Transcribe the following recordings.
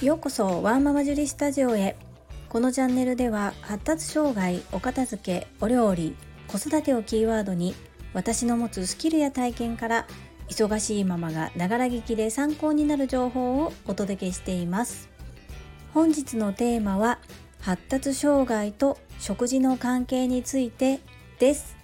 ようこそワーママジュリスタジオへ。このチャンネルでは発達障害お片付けお料理子育てをキーワードに私の持つスキルや体験から忙しいママがながら聞きで参考になる情報をお届けしています。本日のテーマは発達障害と食事の関係についてです。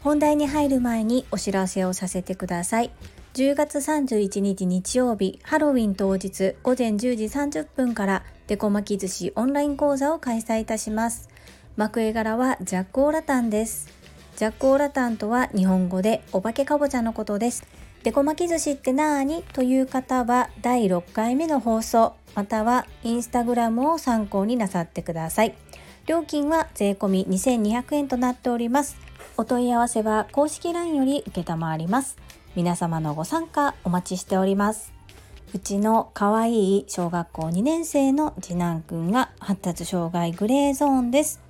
本題に入る前にお知らせをさせてください。10月31日日曜日ハロウィン当日午前10時30分からデコ巻き寿司オンライン講座を開催いたします。幕絵柄はジャックオーラタンです。ジャックオーラタンとは日本語でお化けかぼちゃのことです。デコ巻き寿司ってなーに？という方は第6回目の放送またはインスタグラムを参考になさってください。料金は税込2200円となっております。お問い合わせは公式 LINE より受ります。皆様のご参加お待ちしております。うちの可愛い小学校2年生の次男くんが発達障害グレーゾーンです。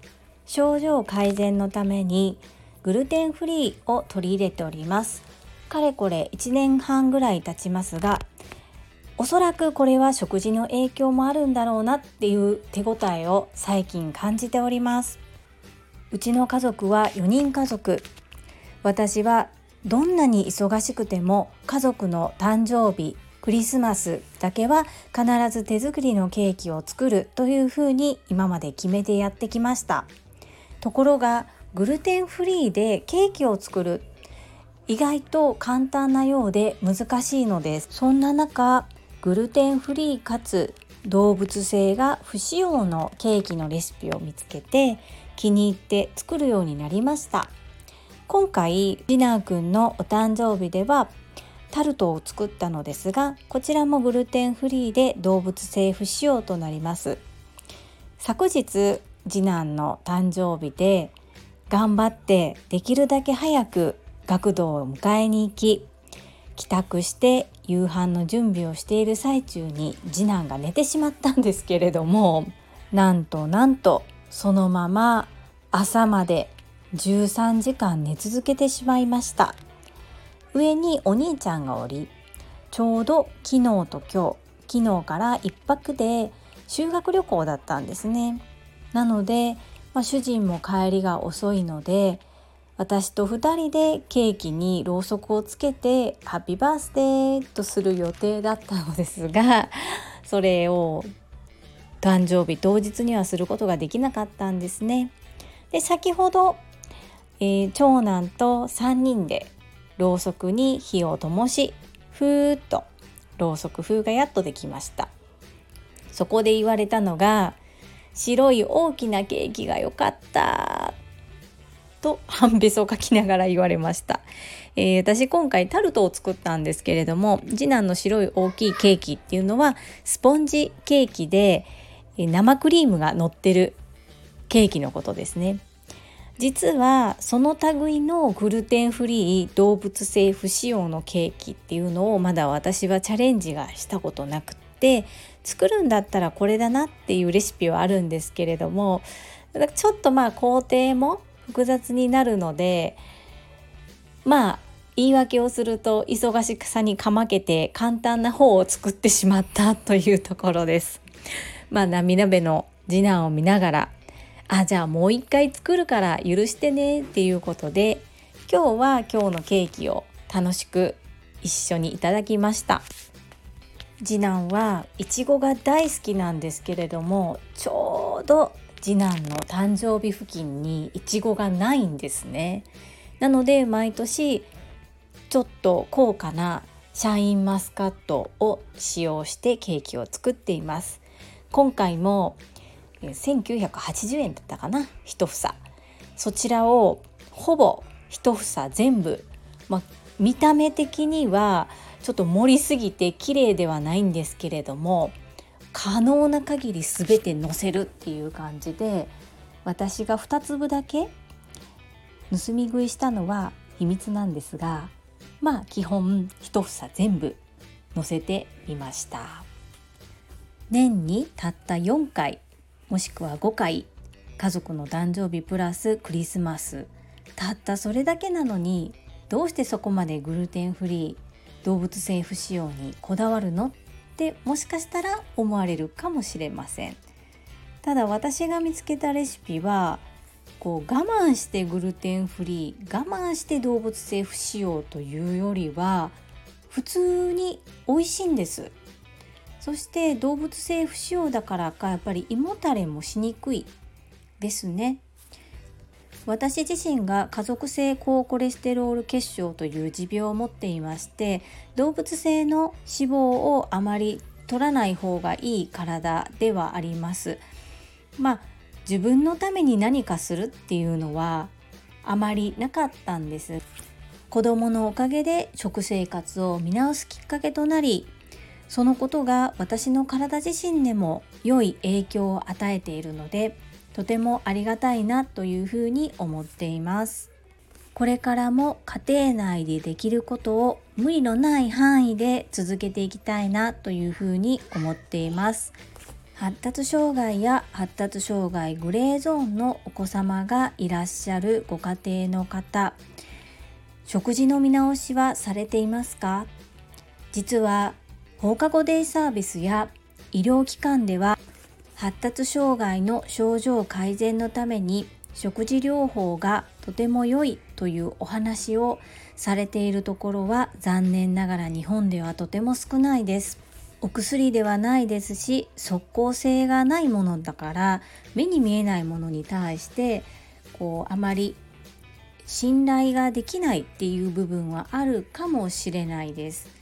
症状改善のためにグルテンフリーを取り入れております。かれこれ1年半ぐらい経ちますがおそらくこれは食事の影響もあるんだろうなっていう手応えを最近感じております。うちの家族は4人家族。私はどんなに忙しくても家族の誕生日クリスマスだけは必ず手作りのケーキを作るというふうに今まで決めてやってきました。ところがグルテンフリーでケーキを作る。意外と簡単なようで難しいのです。そんな中グルテンフリーかつ動物性が不使用のケーキのレシピを見つけて気に入って作るようになりました。今回次男くんのお誕生日ではタルトを作ったのですがこちらもグルテンフリーで動物性不使用となります。昨日次男の誕生日で頑張ってできるだけ早く学童を迎えに行き帰宅して夕飯の準備をしている最中に次男が寝てしまったんですけれどもなんとなんとそのまま朝まで13時間寝続けてしまいました上にお兄ちゃんがおりちょうど昨日と今日昨日から1泊で修学旅行だったんですねなので、まあ、主人も帰りが遅いので私と2人でケーキにろうそくをつけてハッピーバースデーとする予定だったのですがそれを誕生日当日にはすることができなかったんですね。で先ほどえー、長男と3人でろうそくに火を灯しふーっとろうそく風がやっとできました。そこで言われたのが白い大きなケーキが良かったと半べそをかきながら言われました、えー、私今回タルトを作ったんですけれども次男の白い大きいケーキっていうのはスポンジケーキで生クリームが乗ってるケーキのことですね。実はその類のグルテンフリー動物性不使用のケーキっていうのをまだ私はチャレンジがしたことなくって作るんだったらこれだなっていうレシピはあるんですけれどもちょっとまあ工程も複雑になるのでまあ言い訳をすると忙しさにかまけて簡単な方を作ってしまったというところです。まあ涙目の次男を見ながらあじゃあもう一回作るから許してねっていうことで今日は今日のケーキを楽しく一緒にいただきました。次男はいちごが大好きなんですけれどもちょうど次男の誕生日付近にいちごがないんですね。なので毎年ちょっと高価なシャインマスカットを使用してケーキを作っています。今回も1980円だったかな1房。そちらをほぼ1房全部、ま、見た目的にはちょっと盛りすぎて綺麗ではないんですけれども可能な限り全て乗せるっていう感じで私が2粒だけ盗み食いしたのは秘密なんですがまあ基本1房全部乗せてみました。年にたった4回もしくは5回家族の誕生日プラスクリスマス。たったそれだけなのにどうしてそこまでグルテンフリー動物性不使用にこだわるの？ってもしかしたら思われるかもしれません。ただ私が見つけたレシピはこう我慢してグルテンフリー我慢して動物性不使用というよりは普通に美味しいんです。そして動物性不使用だからかやっぱり胃もたれもしにくいですね。私自身が家族性高コレステロール血症という持病を持っていまして動物性の脂肪をあまり取らない方がいい体ではあります。まあ自分のために何かするっていうのはあまりなかったんです。子供のおかげで食生活を見直すきっかけとなりそのことが私の体自身でも良い影響を与えているのでとてもありがたいなというふうに思っています。これからも家庭内でできることを無理のない範囲で続けていきたいなというふうに思っています。発達障害や発達障害グレーゾーンのお子様がいらっしゃるご家庭の方食事の見直しはされていますか？実は放課後デイサービスや医療機関では発達障害の症状改善のために食事療法がとても良いというお話をされているところは残念ながら日本ではとても少ないです。お薬ではないですし即効性がないものだから目に見えないものに対してこうあまり信頼ができないっていう部分はあるかもしれないです。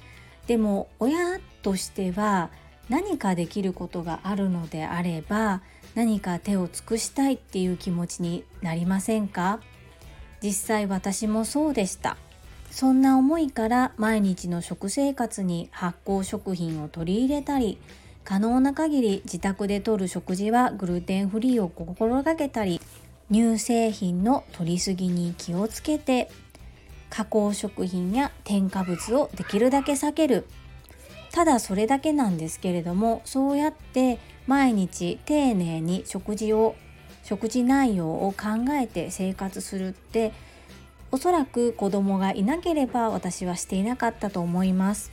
でも親としては何かできることがあるのであれば何か手を尽くしたいっていう気持ちになりませんか？実際私もそうでした。そんな思いから毎日の食生活に発酵食品を取り入れたり可能な限り自宅で摂る食事はグルテンフリーを心がけたり乳製品の摂りすぎに気をつけて加工食品や添加物をできるだけ避ける。ただそれだけなんですけれどもそうやって毎日丁寧に食事を食事内容を考えて生活するっておそらく子供がいなければ私はしていなかったと思います。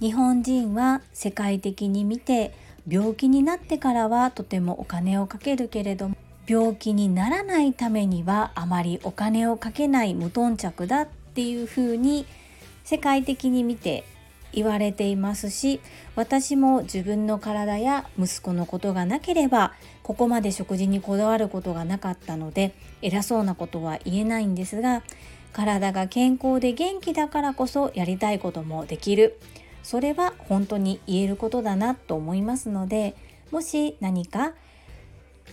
日本人は世界的に見て病気になってからはとてもお金をかけるけれども病気にならないためにはあまりお金をかけない無頓着だっていうふうに世界的に見て言われていますし私も自分の体や息子のことがなければここまで食事にこだわることがなかったので偉そうなことは言えないんですが体が健康で元気だからこそやりたいこともできる。それは本当に言えることだなと思いますのでもし何か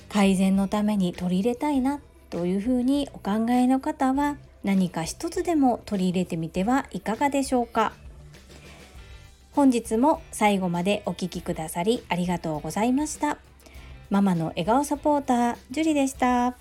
改善のために取り入れたいなというふうにお考えの方は何か一つでも取り入れてみてはいかがでしょうか。本日も最後までお聴きくださりありがとうございました。ママの笑顔サポータージュリでした。